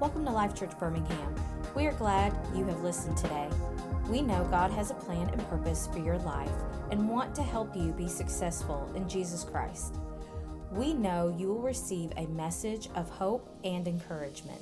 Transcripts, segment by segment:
Welcome to Life Church Birmingham. We are glad you have listened today. We know God has a plan and purpose for your life and want to help you be successful in Jesus Christ. We know you will receive a message of hope and encouragement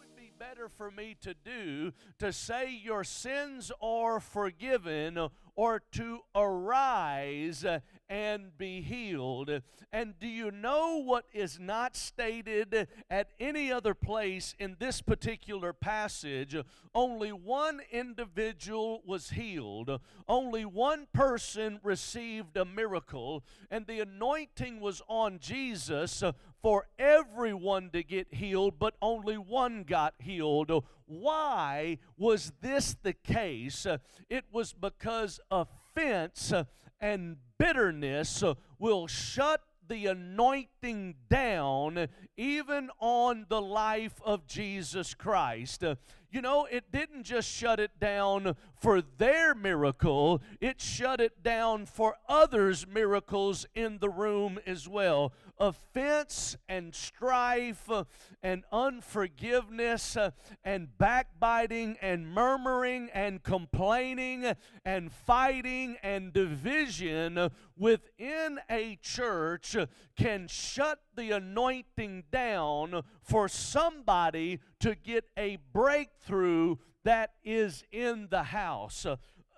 would be better for me to do to say your sins are forgiven or to arise and be healed. And do you know what is not stated at any other place in this particular passage? Only one individual was healed, only one person received a miracle, and the anointing was on Jesus for everyone to get healed, but only one got healed. Why was this the case? It was because offense and bitterness uh, will shut the anointing down even on the life of Jesus Christ. Uh, you know, it didn't just shut it down for their miracle, it shut it down for others' miracles in the room as well offense and strife uh, and unforgiveness uh, and backbiting and murmuring and complaining and fighting and division within a church can shut the anointing down for somebody to get a breakthrough that is in the house.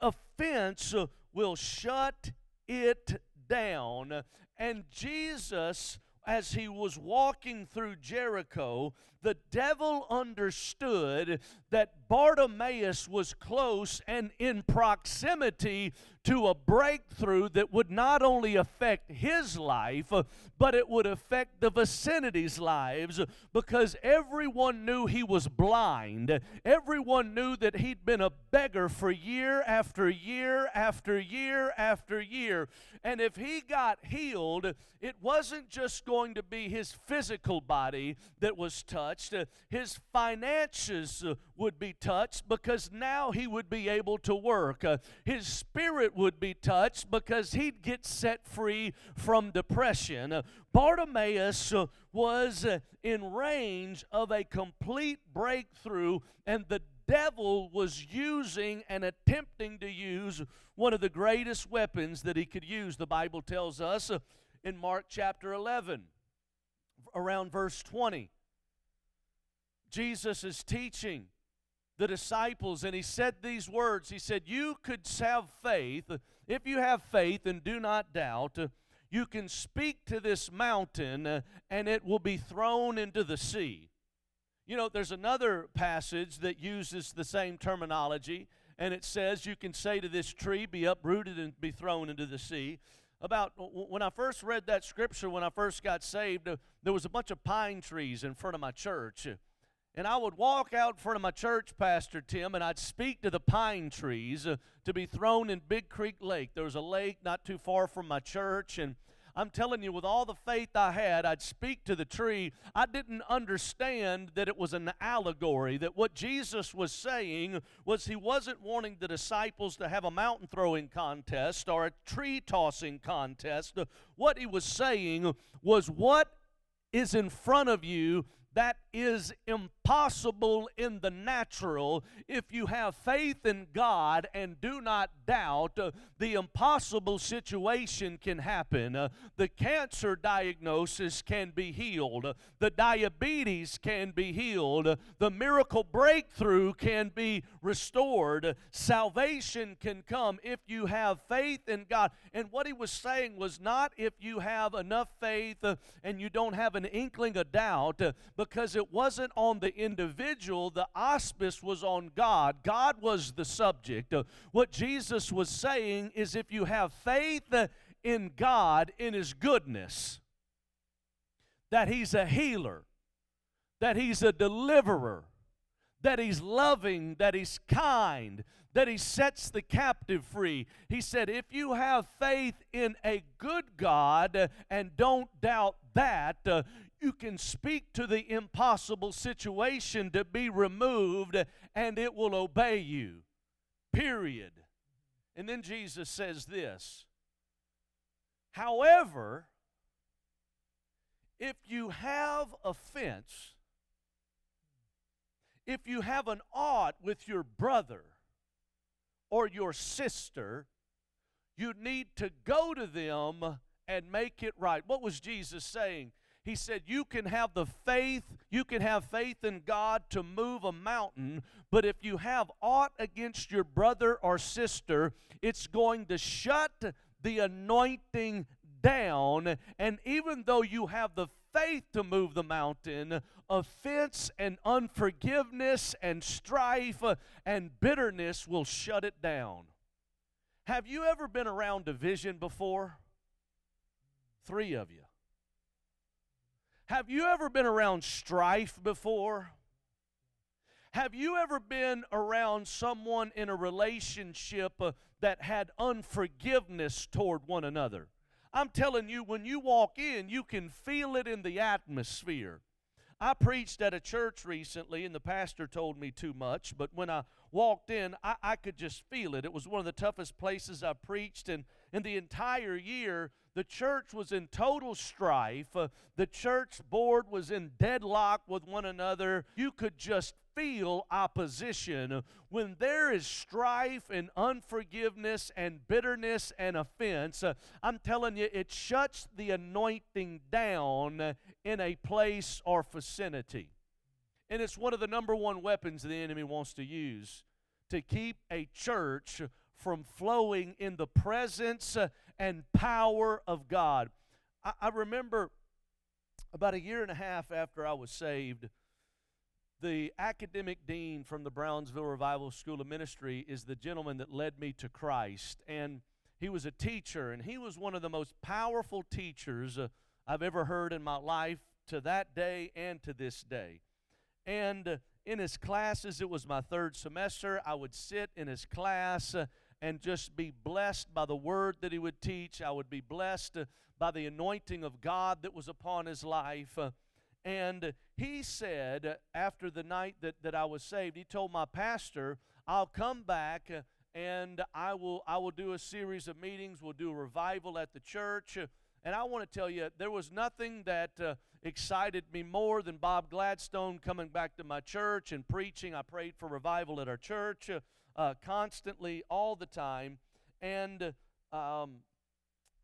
Offense will shut it down and Jesus, as he was walking through Jericho, the devil understood that Bartimaeus was close and in proximity to a breakthrough that would not only affect his life, but it would affect the vicinity's lives because everyone knew he was blind. Everyone knew that he'd been a beggar for year after year after year after year. And if he got healed, it wasn't just going to be his physical body that was touched, his finances would be touched because now he would be able to work. His spirit would be touched because he'd get set free from depression. Uh, Bartimaeus uh, was uh, in range of a complete breakthrough, and the devil was using and attempting to use one of the greatest weapons that he could use. The Bible tells us in Mark chapter 11, around verse 20. Jesus is teaching the disciples, and he said these words. He said, You could have faith. If you have faith and do not doubt, you can speak to this mountain and it will be thrown into the sea. You know, there's another passage that uses the same terminology, and it says, You can say to this tree, Be uprooted and be thrown into the sea. About when I first read that scripture, when I first got saved, there was a bunch of pine trees in front of my church. And I would walk out in front of my church, Pastor Tim, and I'd speak to the pine trees uh, to be thrown in Big Creek Lake. There was a lake not too far from my church, and I'm telling you, with all the faith I had, I'd speak to the tree. I didn't understand that it was an allegory, that what Jesus was saying was he wasn't wanting the disciples to have a mountain throwing contest or a tree tossing contest. What he was saying was what is in front of you that is impossible in the natural. If you have faith in God and do not doubt, uh, the impossible situation can happen. Uh, the cancer diagnosis can be healed, uh, the diabetes can be healed, uh, the miracle breakthrough can be restored, salvation can come if you have faith in God. And what he was saying was not if you have enough faith uh, and you don't have an inkling of doubt, uh, because it wasn't on the individual, the auspice was on God. God was the subject. Uh, what Jesus was saying is if you have faith in God, in His goodness, that He's a healer, that He's a deliverer, that He's loving, that He's kind, that He sets the captive free. He said, if you have faith in a good God uh, and don't doubt that, uh, you can speak to the impossible situation to be removed and it will obey you. Period. And then Jesus says this However, if you have offense if you have an ought with your brother or your sister, you need to go to them and make it right. What was Jesus saying? He said, You can have the faith, you can have faith in God to move a mountain, but if you have aught against your brother or sister, it's going to shut the anointing down. And even though you have the faith to move the mountain, offense and unforgiveness and strife uh, and bitterness will shut it down. Have you ever been around division before? Three of you. Have you ever been around strife before? Have you ever been around someone in a relationship uh, that had unforgiveness toward one another? I'm telling you, when you walk in, you can feel it in the atmosphere. I preached at a church recently, and the pastor told me too much, but when I walked in, I, I could just feel it. It was one of the toughest places I preached, and in the entire year, the church was in total strife. Uh, the church board was in deadlock with one another. You could just feel opposition. When there is strife and unforgiveness and bitterness and offense, uh, I'm telling you, it shuts the anointing down in a place or vicinity. And it's one of the number one weapons the enemy wants to use to keep a church from flowing in the presence uh, and power of God. I, remember about a year and a half after I was saved, the academic dean from the Brownsville Revival School of Ministry is the gentleman that led me to Christ. And he was a teacher, and he was one of the most powerful teachers uh, I've ever heard in my life to that day and to this day. And uh, in his classes, it was my third semester. I would sit in his class. Uh, and just be blessed by the word that he would teach. I would be blessed uh, by the anointing of God that was upon his life. Uh, and he said, uh, after the night that, that I was saved, he told my pastor, I'll come back and I will, I will do a series of meetings. We'll do a revival at the church. And I want to tell you, there was nothing that uh, excited me more than Bob Gladstone coming back to my church and preaching. I prayed for revival at our church uh, constantly, all the time. And um,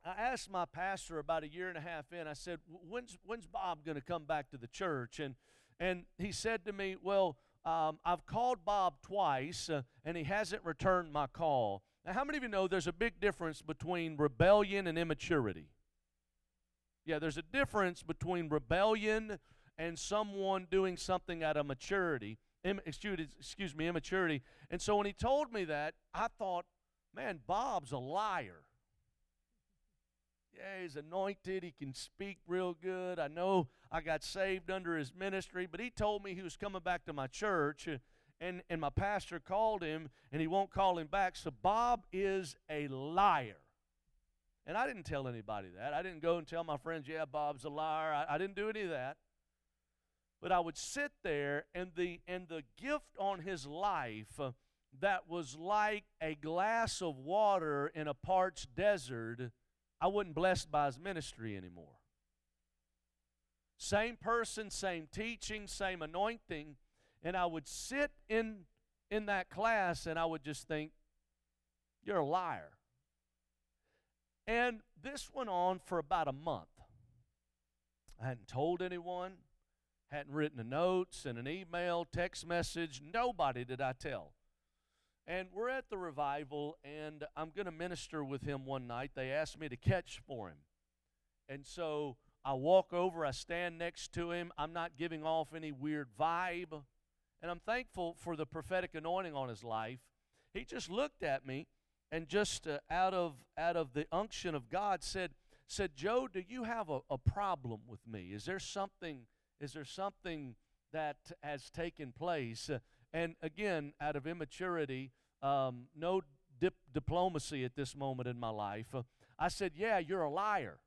I asked my pastor about a year and a half in, I said, When's, when's Bob going to come back to the church? And, and he said to me, Well, um, I've called Bob twice, uh, and he hasn't returned my call. Now, how many of you know there's a big difference between rebellion and immaturity? Yeah, there's a difference between rebellion and someone doing something out of maturity excuse, me, immaturity. And so when he told me that, I thought, man, Bob's a liar. Yeah, he's anointed. He can speak real good. I know I got saved under his ministry, but he told me he was coming back to my church, uh, and, and my pastor called him, and he won't call him back. So Bob is a liar. And I didn't tell anybody that. I didn't go and tell my friends, yeah, Bob's a liar. I, I didn't do any of that but I would sit there and the and the gift on his life uh, that was like a glass of water in a parched desert, I wasn't blessed by his ministry anymore. Same person, same teaching, same anointing, and I would sit in in that class and I would just think, you're a liar. And this went on for about a month. I hadn't told anyone hadn't written a note, sent an email, text message. Nobody did I tell. And we're at the revival, and I'm going to minister with him one night. They asked me to catch for him. And so I walk over, I stand next to him. I'm not giving off any weird vibe. And I'm thankful for the prophetic anointing on his life. He just looked at me and just uh, out of out of the unction of God said, said, Joe, do you have a, a problem with me? Is there something is there something that has taken place? And again, out of immaturity, um, no dip- diplomacy at this moment in my life, I said, Yeah, you're a liar.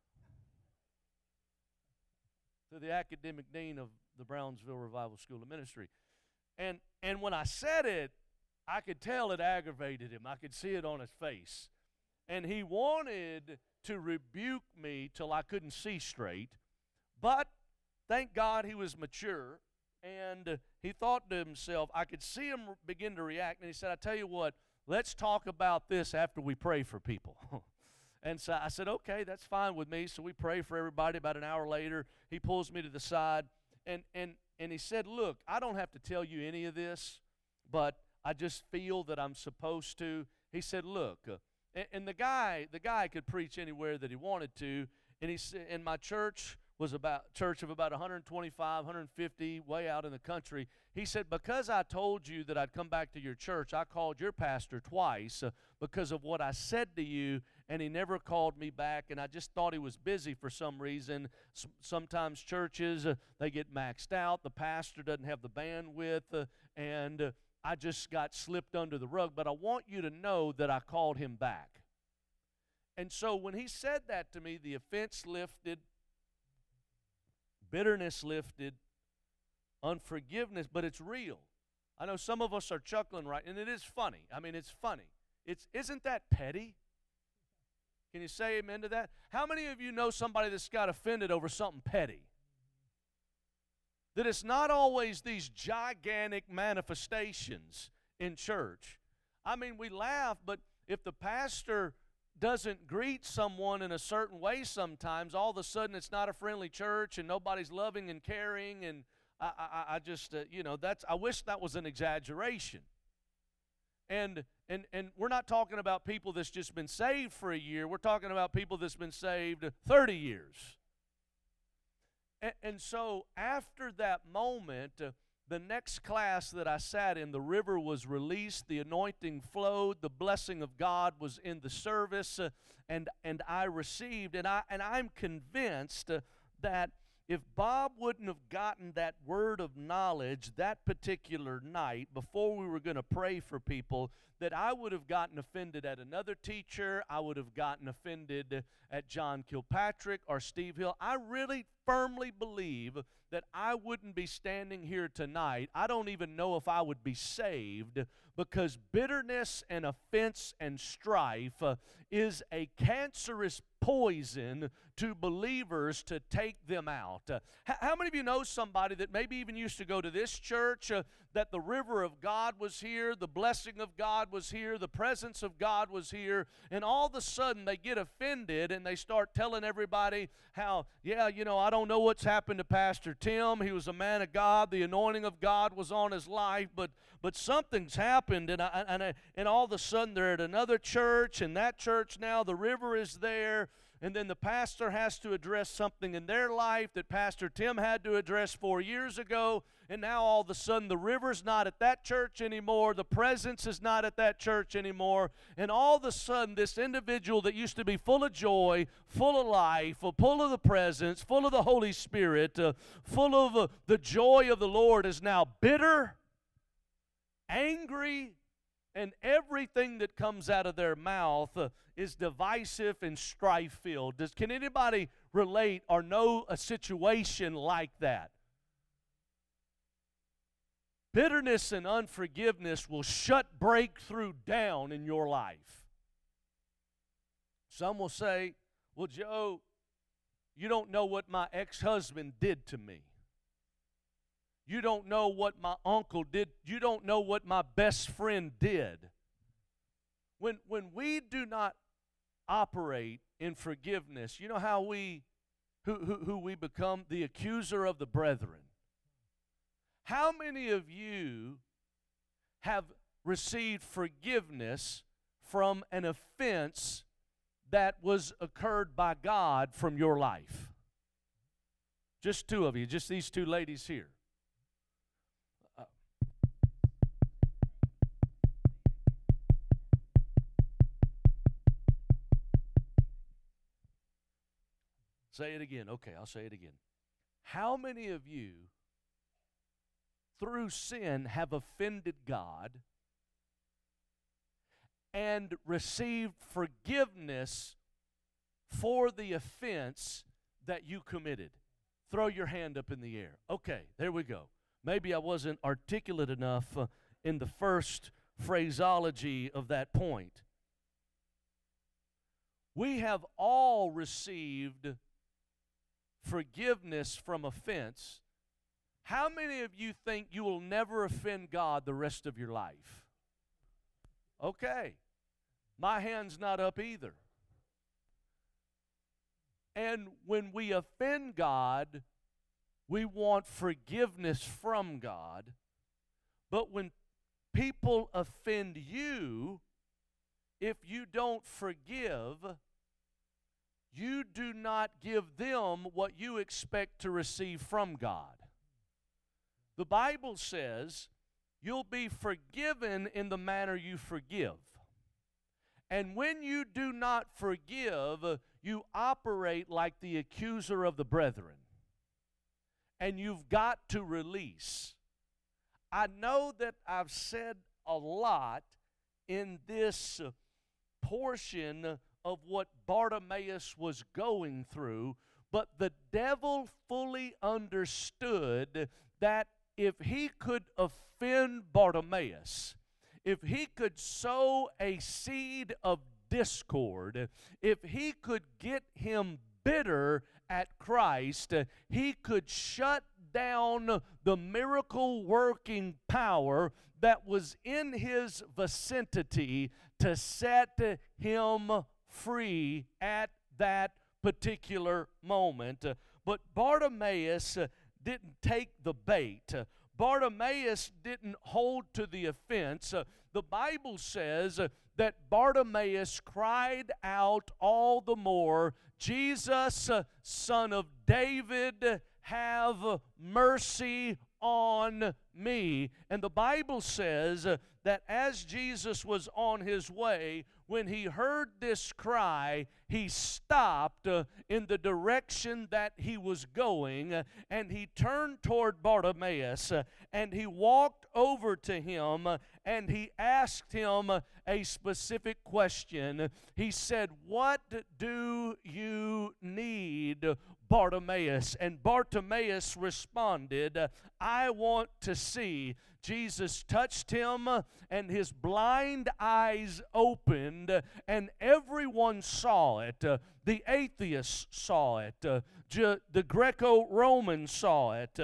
To the academic dean of the Brownsville Revival School of Ministry. And, and when I said it, I could tell it aggravated him. I could see it on his face. And he wanted to rebuke me till I couldn't see straight. Thank God he was mature And he thought to himself, I could see him begin to react. And he said, I tell you what, let's talk about this after we pray for people. and so I said, okay, that's fine with me. So we pray for everybody. About an hour later, he pulls me to the side and, and, and he said, Look, I don't have to tell you any of this, but I just feel that I'm supposed to. He said, Look, and, and the guy, the guy could preach anywhere that he wanted to. And he said, in my church, was about church of about 125 150 way out in the country. He said because i told you that i'd come back to your church i called your pastor twice uh, because of what i said to you and he never called me back and i just thought he was busy for some reason. S- sometimes churches uh, they get maxed out the pastor doesn't have the bandwidth uh, and uh, i just got slipped under the rug but i want you to know that i called him back. And so when he said that to me the offense lifted bitterness lifted, unforgiveness, but it's real. I know some of us are chuckling right, and it is funny. I mean, it's funny. It's isn't that petty? Can you say amen to that? How many of you know somebody that's got offended over something petty? That it's not always these gigantic manifestations in church. I mean, we laugh, but if the pastor doesn't greet someone in a certain way sometimes, all of a sudden it's not a friendly church and nobody's loving and caring. And I, I, I just, uh, you know, that's, I wish that was an exaggeration. And, and, and we're not talking about people that's just been saved for a year. We're talking about people that's been saved 30 years. And, and so after that moment, uh, the next class that I sat in, the river was released, the anointing flowed, the blessing of God was in the service, uh, and and I received, and I and I'm convinced uh, that if Bob wouldn't have gotten that word of knowledge that particular night before we were going to pray for people, that I would have gotten offended at another teacher. I would have gotten offended at John Kilpatrick or Steve Hill. I really firmly believe that I wouldn't be standing here tonight. I don't even know if I would be saved because bitterness and offense and strife uh, is a cancerous poison to believers to take them out. Uh, how many of you know somebody that maybe even used to go to this church, uh, that the river of God was here, the blessing of God was here, the presence of God was here, and all of a sudden they get offended and they start telling everybody how, yeah, you know, I don't know what's happened to Pastor Tim. He was a man of God, the anointing of God was on his life, but but something's happened, and I, and I, and all of a sudden they're at another church, and that church now the river is there and then the pastor has to address something in their life that Pastor Tim had to address four years ago, and now all of a sudden the river's not at that church anymore, the presence is not at that church anymore, and all of a sudden this individual that used to be full of joy, full of life, full of the presence, full of the Holy Spirit, uh, full of uh, the joy of the Lord is now bitter, angry, and everything that comes out of their mouth uh, is divisive and strife filled. Does can anybody relate or know a situation like that? Bitterness and unforgiveness will shut breakthrough down in your life. Some will say, Well, Joe, you don't know what my ex husband did to me. You don't know what my uncle did. You don't know what my best friend did. When, when we do not operate in forgiveness, you know how we who, who, who we become the accuser of the brethren. How many of you have received forgiveness from an offense that was occurred by God from your life? Just two of you, just these two ladies here. Say it again. Okay, I'll say it again. How many of you, through sin, have offended God and received forgiveness for the offense that you committed? Throw your hand up in the air. Okay, there we go. Maybe I wasn't articulate enough uh, in the first phraseology of that point. We have all received forgiveness from offense. How many of you think you will never offend God the rest of your life? Okay. My hand's not up either. And when we offend God, we want forgiveness from God. But when people offend you, if you don't forgive, you do not give them what you expect to receive from God. The Bible says you'll be forgiven in the manner you forgive. And when you do not forgive, you operate like the accuser of the brethren. And you've got to release. I know that I've said a lot in this portion of what Bartimaeus was going through, but the devil fully understood that if he could offend Bartimaeus, if he could sow a seed of discord, if he could get him bitter at Christ, he could shut down the miracle working power that was in his vicinity to set him free at that particular moment. Uh, but Bartimaeus uh, didn't take the bait. Uh, Bartimaeus didn't hold to the offense. The Bible says that Bartimaeus cried out all the more, Jesus, son of David, have mercy on me. And the Bible says that as Jesus was on his way, when he heard this cry, he stopped uh, in the direction that he was going uh, and he turned toward Bartimaeus uh, and he walked over to him uh, and he asked him a specific question. He said, What do you need? Bartimaeus. And Bartimaeus responded, I want to see. Jesus touched him, and his blind eyes opened, and everyone saw it. The atheists saw it, the Greco Romans saw it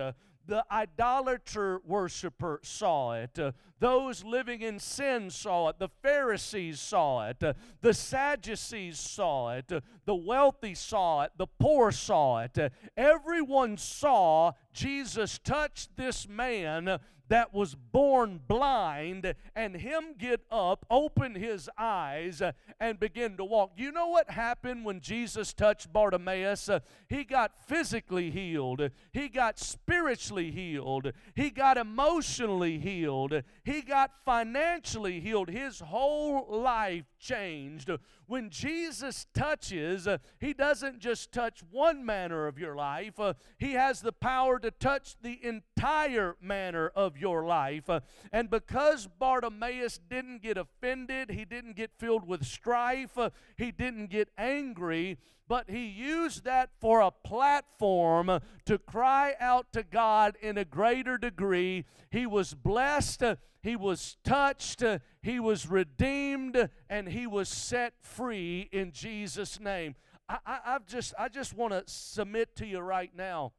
the idolater worshiper saw it. Uh, those living in sin saw it. The Pharisees saw it. Uh, the Sadducees saw it. Uh, the wealthy saw it. The poor saw it. Uh, everyone saw Jesus touch this man that was born blind and him get up, open his eyes, and begin to walk. You know what happened when Jesus touched Bartimaeus? He got physically healed, he got spiritually healed, he got emotionally healed, he got financially healed. His whole life changed. When Jesus touches, he doesn't just touch one manner of your life, he has the power to touch the entire manner of your life. Uh, and because Bartimaeus didn't get offended, he didn't get filled with strife, uh, he didn't get angry, but he used that for a platform to cry out to God in a greater degree. He was blessed, he was touched, he was redeemed, and he was set free in Jesus' name. I, I, I've just, I just want to submit to you right now.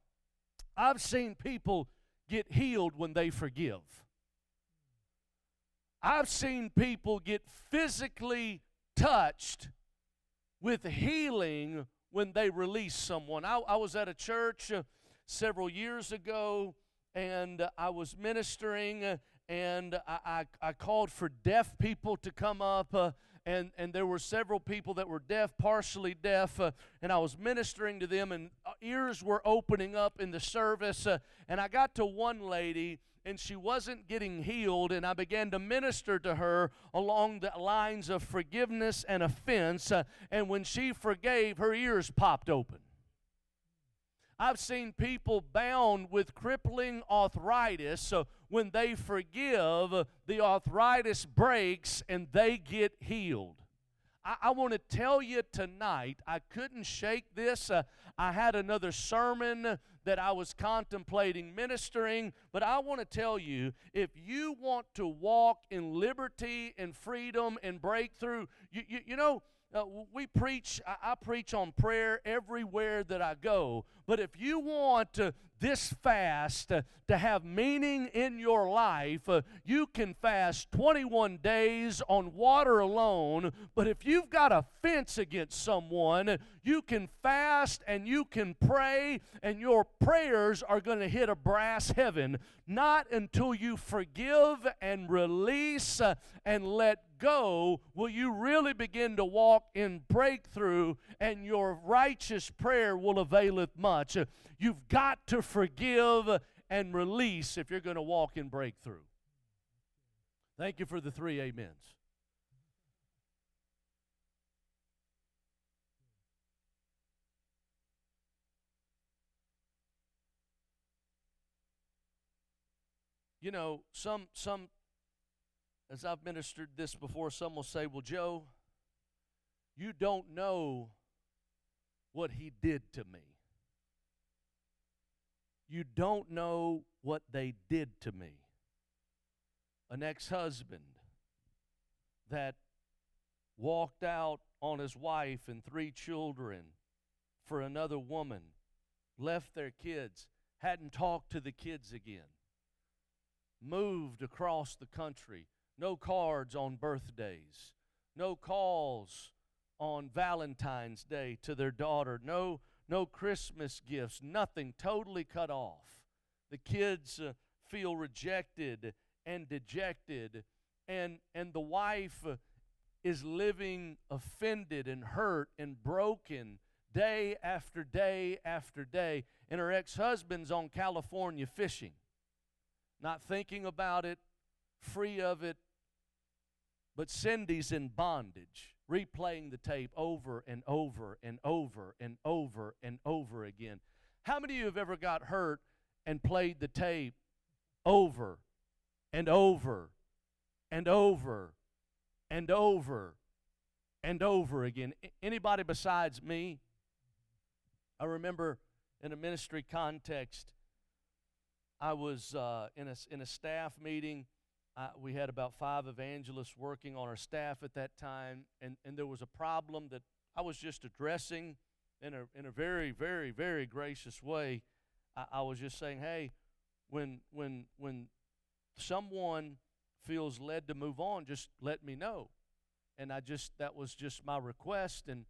I've seen people get healed when they forgive. I've seen people get physically touched with healing when they release someone. I, I was at a church uh, several years ago and uh, I was ministering uh, and I, I, I, called for deaf people to come up. And, and there were several people that were deaf, partially deaf, uh, and I was ministering to them, and uh, ears were opening up in the service. Uh, and I got to one lady, and she wasn't getting healed, and I began to minister to her along the lines of forgiveness and offense. Uh, and when she forgave, her ears popped open. I've seen people bound with crippling arthritis. So when they forgive, the arthritis breaks and they get healed. I, I want to tell you tonight, I couldn't shake this. Uh, I had another sermon that I was contemplating ministering, but I want to tell you if you want to walk in liberty and freedom and breakthrough, you, you, you know, uh, we preach, I, I preach on prayer everywhere that I go, But if you want uh, this fast uh, to have meaning in your life, uh, you can fast 21 days on water alone. But if you've got a fence against someone, you can fast and you can pray, and your prayers are going to hit a brass heaven. Not until you forgive and release uh, and let go will you really begin to walk in breakthrough, and your righteous prayer will availeth much. You've got to forgive and release if you're going to walk in breakthrough. Thank you for the three amens. You know, some some as I've ministered this before, some will say, Well, Joe, you don't know what he did to me. You don't know what they did to me. An ex husband that walked out on his wife and three children for another woman, left their kids, hadn't talked to the kids again, moved across the country, no cards on birthdays, no calls on Valentine's Day to their daughter, no no Christmas gifts, nothing, totally cut off. The kids uh, feel rejected and dejected and and the wife uh, is living offended and hurt and broken day after day after day and her ex-husband's on California fishing not thinking about it free of it. But Cindy's in bondage, replaying the tape over and over and over and over and over again. How many of you have ever got hurt and played the tape over and over and over and over and over again? Anybody besides me? I remember in a ministry context, I was uh, in, a, in a staff meeting we had about five evangelists working on our staff at that time, and, and there was a problem that I was just addressing in a, in a very, very, very gracious way. I, I was just saying, hey, when, when, when someone feels led to move on, just let me know. And I just, that was just my request. And,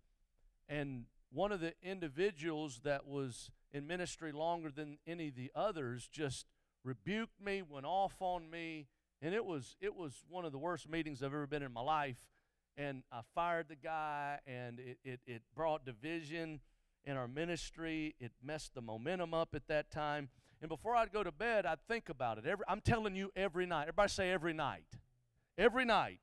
and one of the individuals that was in ministry longer than any of the others just rebuked me, went off on me, and it was it was one of the worst meetings I've ever been in my life. And I fired the guy, and it, it, it brought division in our ministry. It messed the momentum up at that time. And before I'd go to bed, I'd think about it. Every, I'm telling you, every night. Everybody say every night. Every night.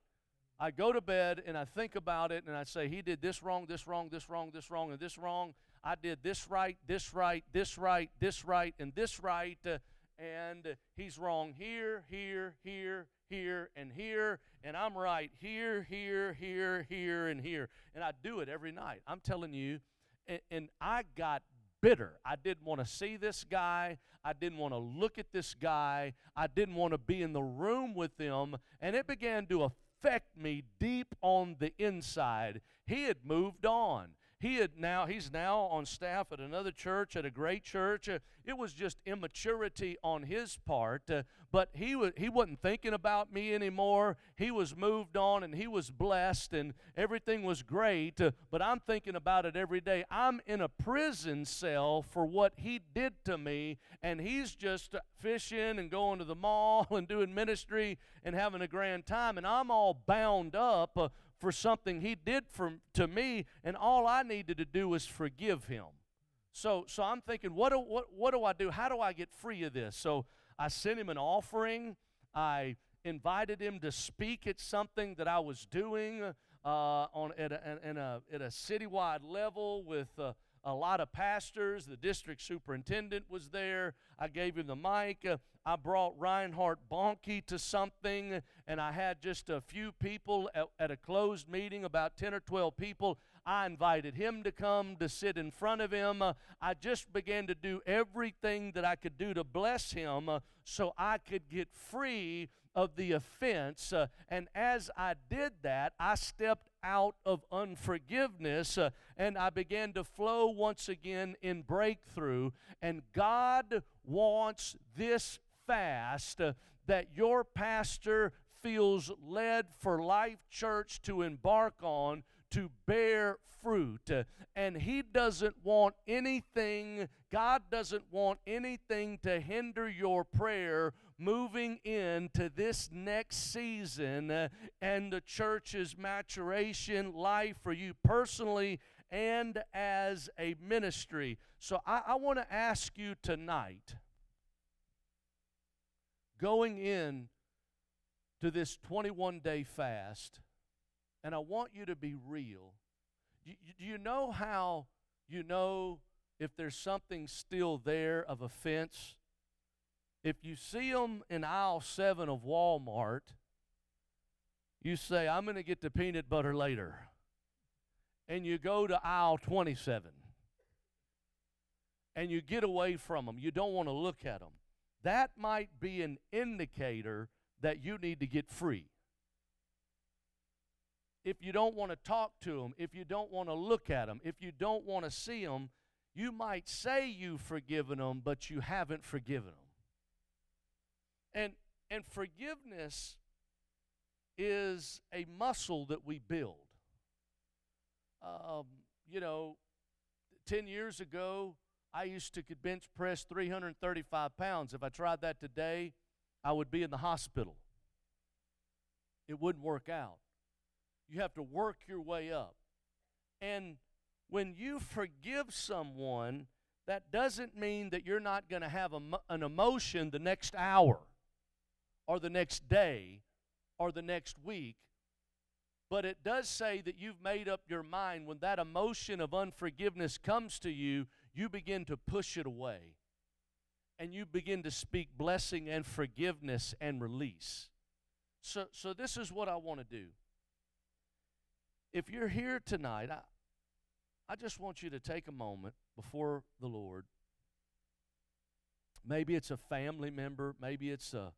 I go to bed and I think about it and I say, he did this wrong, this wrong, this wrong, this wrong, and this wrong. I did this right, this right, this right, this right, and this right. Uh, and he's wrong here, here, here, here, and here, and I'm right here, here, here, here, and here. And I do it every night. I'm telling you, and, and I got bitter. I didn't want to see this guy. I didn't want to look at this guy. I didn't want to be in the room with him. And it began to affect me deep on the inside. He had moved on he had now he's now on staff at another church at a great church. Uh, it was just immaturity on his part uh, but he was he wasn't thinking about me anymore. He was moved on and he was blessed and everything was great uh, but i'm thinking about it every day. I'm in a prison cell for what he did to me and he's just fishing and going to the mall and doing ministry and having a grand time and i'm all bound up uh, for something he did for, to me, and all I needed to do was forgive him. So, so I'm thinking, what do, what, what do I do? How do I get free of this? So I sent him an offering. I invited him to speak at something that I was doing uh, on at a, in a, at a citywide level with uh, a lot of pastors. The district superintendent was there. I gave him the mic. Uh, I brought Reinhard Bonnke to something, and I had just a few people at, at, a closed meeting, about 10 or 12 people. I invited him to come to sit in front of him. Uh, I just began to do everything that I could do to bless him uh, so I could get free of the offense. Uh, and as I did that, I stepped out of unforgiveness uh, and I began to flow once again in breakthrough. And God wants this fast uh, that your pastor feels led for Life Church to embark on to bear fruit. Uh, and He doesn't want anything, God doesn't want anything to hinder your prayer moving into this next season uh, and the church's maturation life for you personally and as a ministry. So I, I want to ask you tonight, going in to this 21 day fast, and I want you to be real. Do you, know how you know if there's something still there of offense? If you see them in aisle 7 of Walmart, you say, I'm going to get the peanut butter later. And you go to aisle 27 and you get away from them. You don't want to look at them. That might be an indicator that you need to get free. If you don't want to talk to them, if you don't want to look at them, if you don't want to see them, you might say you've forgiven them, but you haven't forgiven them. And, and forgiveness is a muscle that we build. Um, you know, 10 years ago, I used to bench press 335 pounds. If I tried that today, I would be in the hospital. It wouldn't work out. You have to work your way up. And when you forgive someone, that doesn't mean that you're not going to have a, an emotion the next hour or the next day or the next week. But it does say that you've made up your mind when that emotion of unforgiveness comes to you, you begin to push it away and you begin to speak blessing and forgiveness and release. So, so this is what I want to do. If you're here tonight, I, I just want you to take a moment before the Lord. Maybe it's a family member, maybe it's a,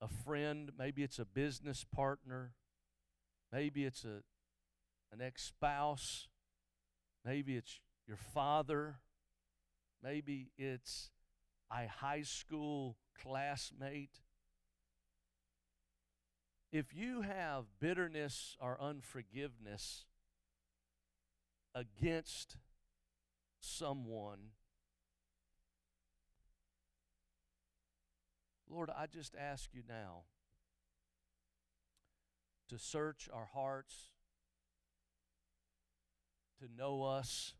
a friend, maybe it's a business partner, maybe it's a, an ex spouse, maybe it's your father, Maybe it's a high school classmate. If you have bitterness or unforgiveness against someone, Lord, I just ask you now to search our hearts, to know us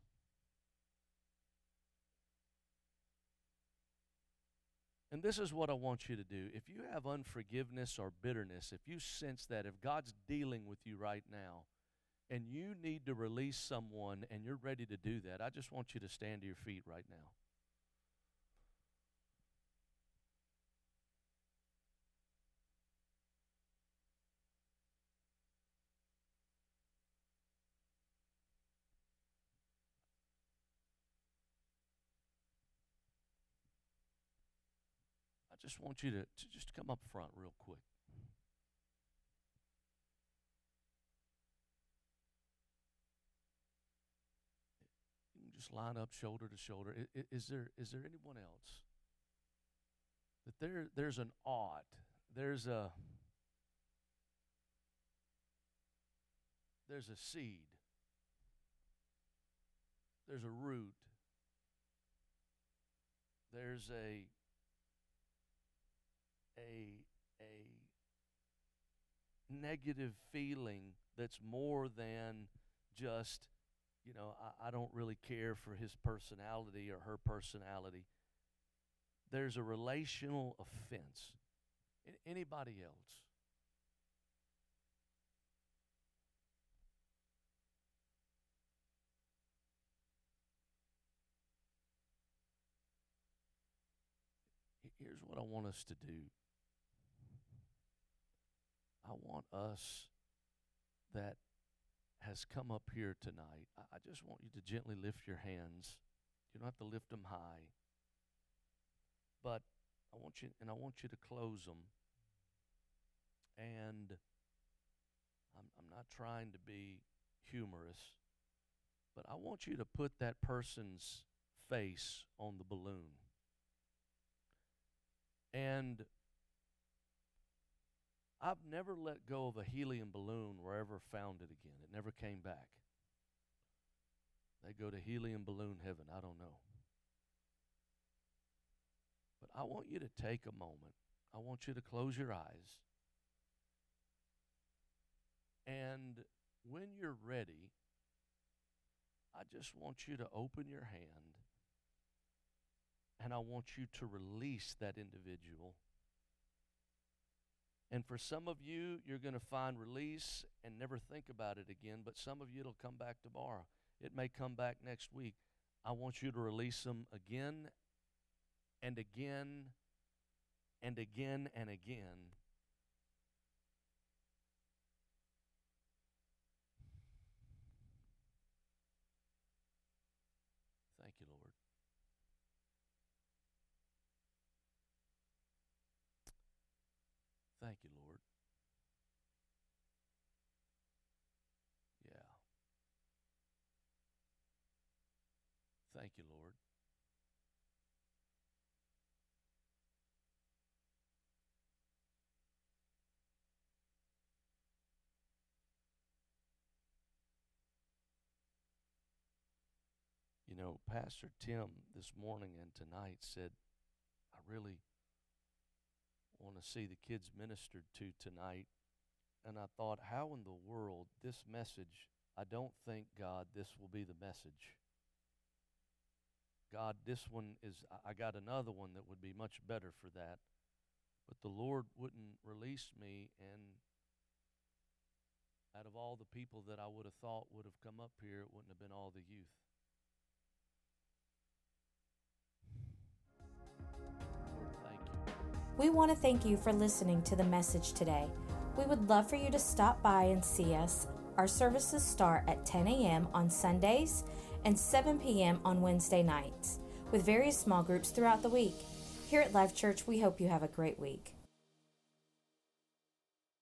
And this is what I want you to do. If you have unforgiveness or bitterness, if you sense that, if God's dealing with you right now, and you need to release someone and you're ready to do that, I just want you to stand to your feet right now. Just want you to, to just come up front real quick. You can just line up shoulder to shoulder. Is, is there is there anyone else that there there's an ought, there's a there's a seed, there's a root, there's a a a negative feeling that's more than just you know I, I don't really care for his personality or her personality. There's a relational offense. Anybody else what I want us to do. I want us that has come up here tonight, I, just want you to gently lift your hands. You don't have to lift them high. But I want you, and I want you to close them. And I'm, I'm not trying to be humorous, but I want you to put that person's face on the balloon. And I've never let go of a helium balloon or ever found it again. It never came back. They go to helium balloon heaven. I don't know. But I want you to take a moment. I want you to close your eyes. And when you're ready, I just want you to open your hand and I want you to release that individual. And for some of you, you're going to find release and never think about it again, but some of you, it'll come back tomorrow. It may come back next week. I want you to release them again and again and again and again Thank you, Lord. Yeah. Thank you, Lord. You Pastor Tim this morning and tonight said, I really want to see the kids ministered to tonight. And I thought, how in the world this message, I don't think, God, this will be the message. God, this one is, I got another one that would be much better for that. But the Lord wouldn't release me, and out of all the people that I would have thought would have come up here, it wouldn't have been all the youth. We want to thank you for listening to the message today. We would love for you to stop by and see us. Our services start at 10 a.m. on Sundays and 7 p.m. on Wednesday nights, with various small groups throughout the week. Here at Life Church, we hope you have a great week.